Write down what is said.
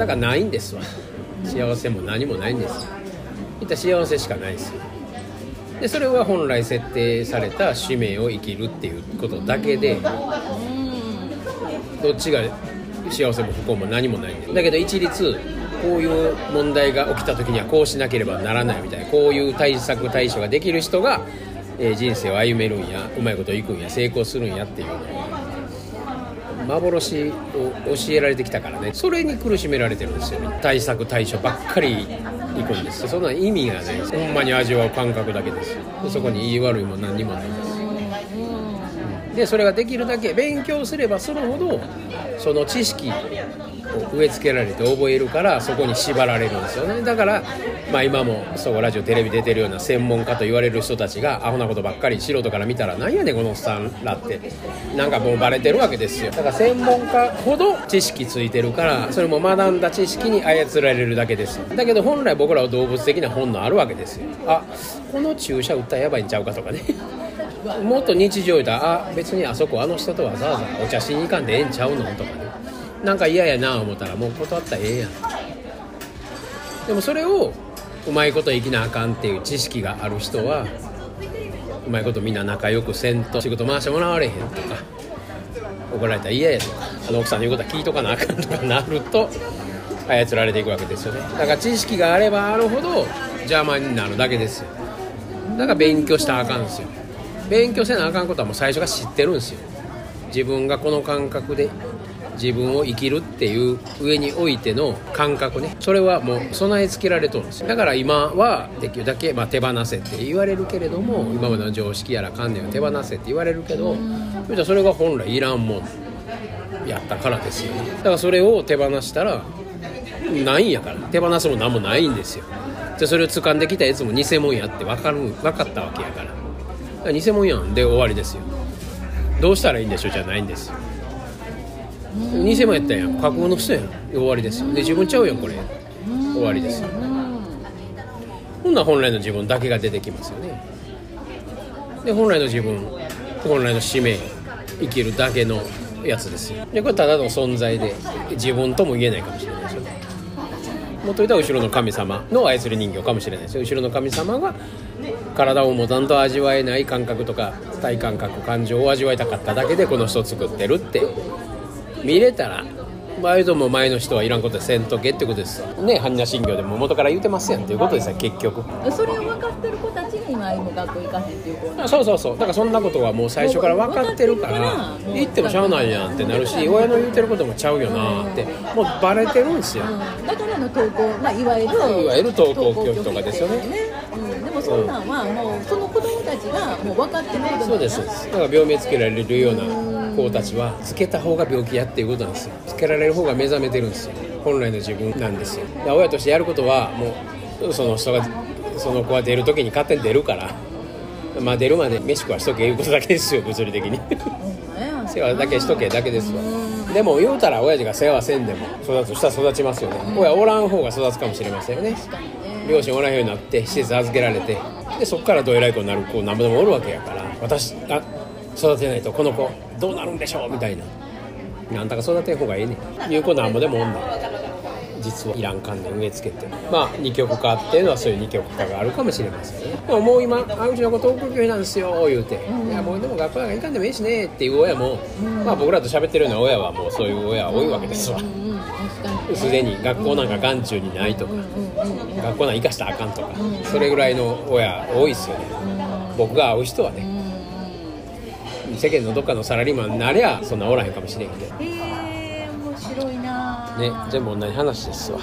だからないんですわ。幸せも何もないんですいった幸せしかないですよ。でそれは本来設定された使命を生きるっていうことだけでどっちが幸せも不幸も何もないんだだけど一律こういう問題が起きた時にはこうしなければならないみたいなこういう対策対処ができる人が、えー人生を歩めるんやうまいこといくんや成功するんやっていうのを幻を教えられてきたからね。それに苦しめられてるんですよね。対策対処ばっかりいくんですそんな意味がねほんまに味わう感覚だけです。そこに言い悪いも何にもないです。でそれができるだけ勉強すればするほどその知識を植え付けられて覚えるからそこに縛られるんですよね。だから、まあ、今もそうラジオテレビ出てるような専門家と言われる人たちがアホなことばっかり素人から見たらなんやねんこのおっさんらって。なんかもうバレてるわけですよ。だから専門家ほど知識ついてるからそれも学んだ知識に操られるだけです。だけど本来僕らは動物的な本能あるわけですよ。あこの注射打ったらやばいんちゃうかとかね。もっと日常言うたらあ別にあそこあの人とはざわざお茶しに行かんでええんちゃうのとかね。なんか嫌やな思ったらもう断ったらええやん。でもそれをうまいこと生きなあかんっていう知識がある人はうまいことみんな仲良くせんと仕事回してもらわれへんとか怒られたら嫌やとかあの奥さんの言うことは聞いとかなあかんとかなると操られていくわけですよね。だから知識があればあるほど邪魔になるだけですよ。だから勉強したらあかんですよ。勉強せなあかんことはもう最初から知ってるんですよ。自分がこの感覚で自分を生きるっていう上においての感覚ね。それはもう備え付けられとるんですよ。だから今はできるだけ、まあ、手放せって言われるけれども今までの常識やら観念を手放せって言われるけどそれが本来いらんもんやったからですよね。だからそれを手放したらないんやから。手放すも何もないんですよ。でそれを掴んできたやつも偽物やって分かる分かったわけやから。偽物やん。で終わりですよ。どうしたらいいんでしょう？じゃないんですよ。偽物やったんやん。架空の人やん。終わりですよ。で自分ちゃうやんこれ。終わりですよ。ほんな本来の自分だけが出てきますよね。で本来の自分本来の使命生きるだけのやつですよ。でこれただの存在で自分とも言えないかもしれないですよねもと言ったら後ろの神様の操り人形かもしれないですよ後ろの神様が体をもたんと味わえない感覚とか体感覚感情を味わいたかっただけでこの人を作ってるって。見れたら前とも前の人はいらんことでせんとけってことです。よね般若心経でも元から言うてますやんっていうことですよ結局。それを分かってる子たちが今今学校行かへんっていう子。なんそうそうそう。だからそんなことはもう最初から分かってるからもう分かってもしゃあないやんってなるし親の言うてることもちゃうよなって。もうバレてるんですよ。うん。だからの登校、まあ、いわゆるいわゆる登校拒否とかですよね。うん、でもそんなんはもうその子供たちがもう分かってることそうですそうです。だから病名つけられるような子たちはつけた方が病気やっていうことなんですよ。つけられる方が目覚めてるんですよ。本来の自分なんですよ。親としてやることはもうその人がその子が出る時に勝手に出るから。まあ出るまで飯食わしとけいうことだけですよ物理的に。世話だけしとけだけですわ。でも言うたら親父が世話せんでも育つしたら育ちますよね。親おらん方が育つかもしれませんよね。両親おらんようになって施設預けられてでそっからどえらい子になる子何ぼでもおるわけやから。私が育てないとこの子どうなるんでしょう？みたいな。あんたが育てん方がええねん。いう子なんぼでもおんねん実はいらん観念植え付けて。まあ二極化っていうのはそういう二極化があるかもしれませんね。でももう今あうちの子登校拒否なんですよ言うて、いやもうでも学校なんか行かんでもいいしねっていう親も、まあ僕らと喋ってるような親はもうそういう親は多いわけですわ。うんすでに学校なんか眼中にないとか学校なんか行かしたらあかんとかそれぐらいの親多いっすよね。僕が会う人はね世間のどっかのサラリーマンになりゃそんなおらへんかもしれんけど。へえ面白いなね全部同じ話ですわ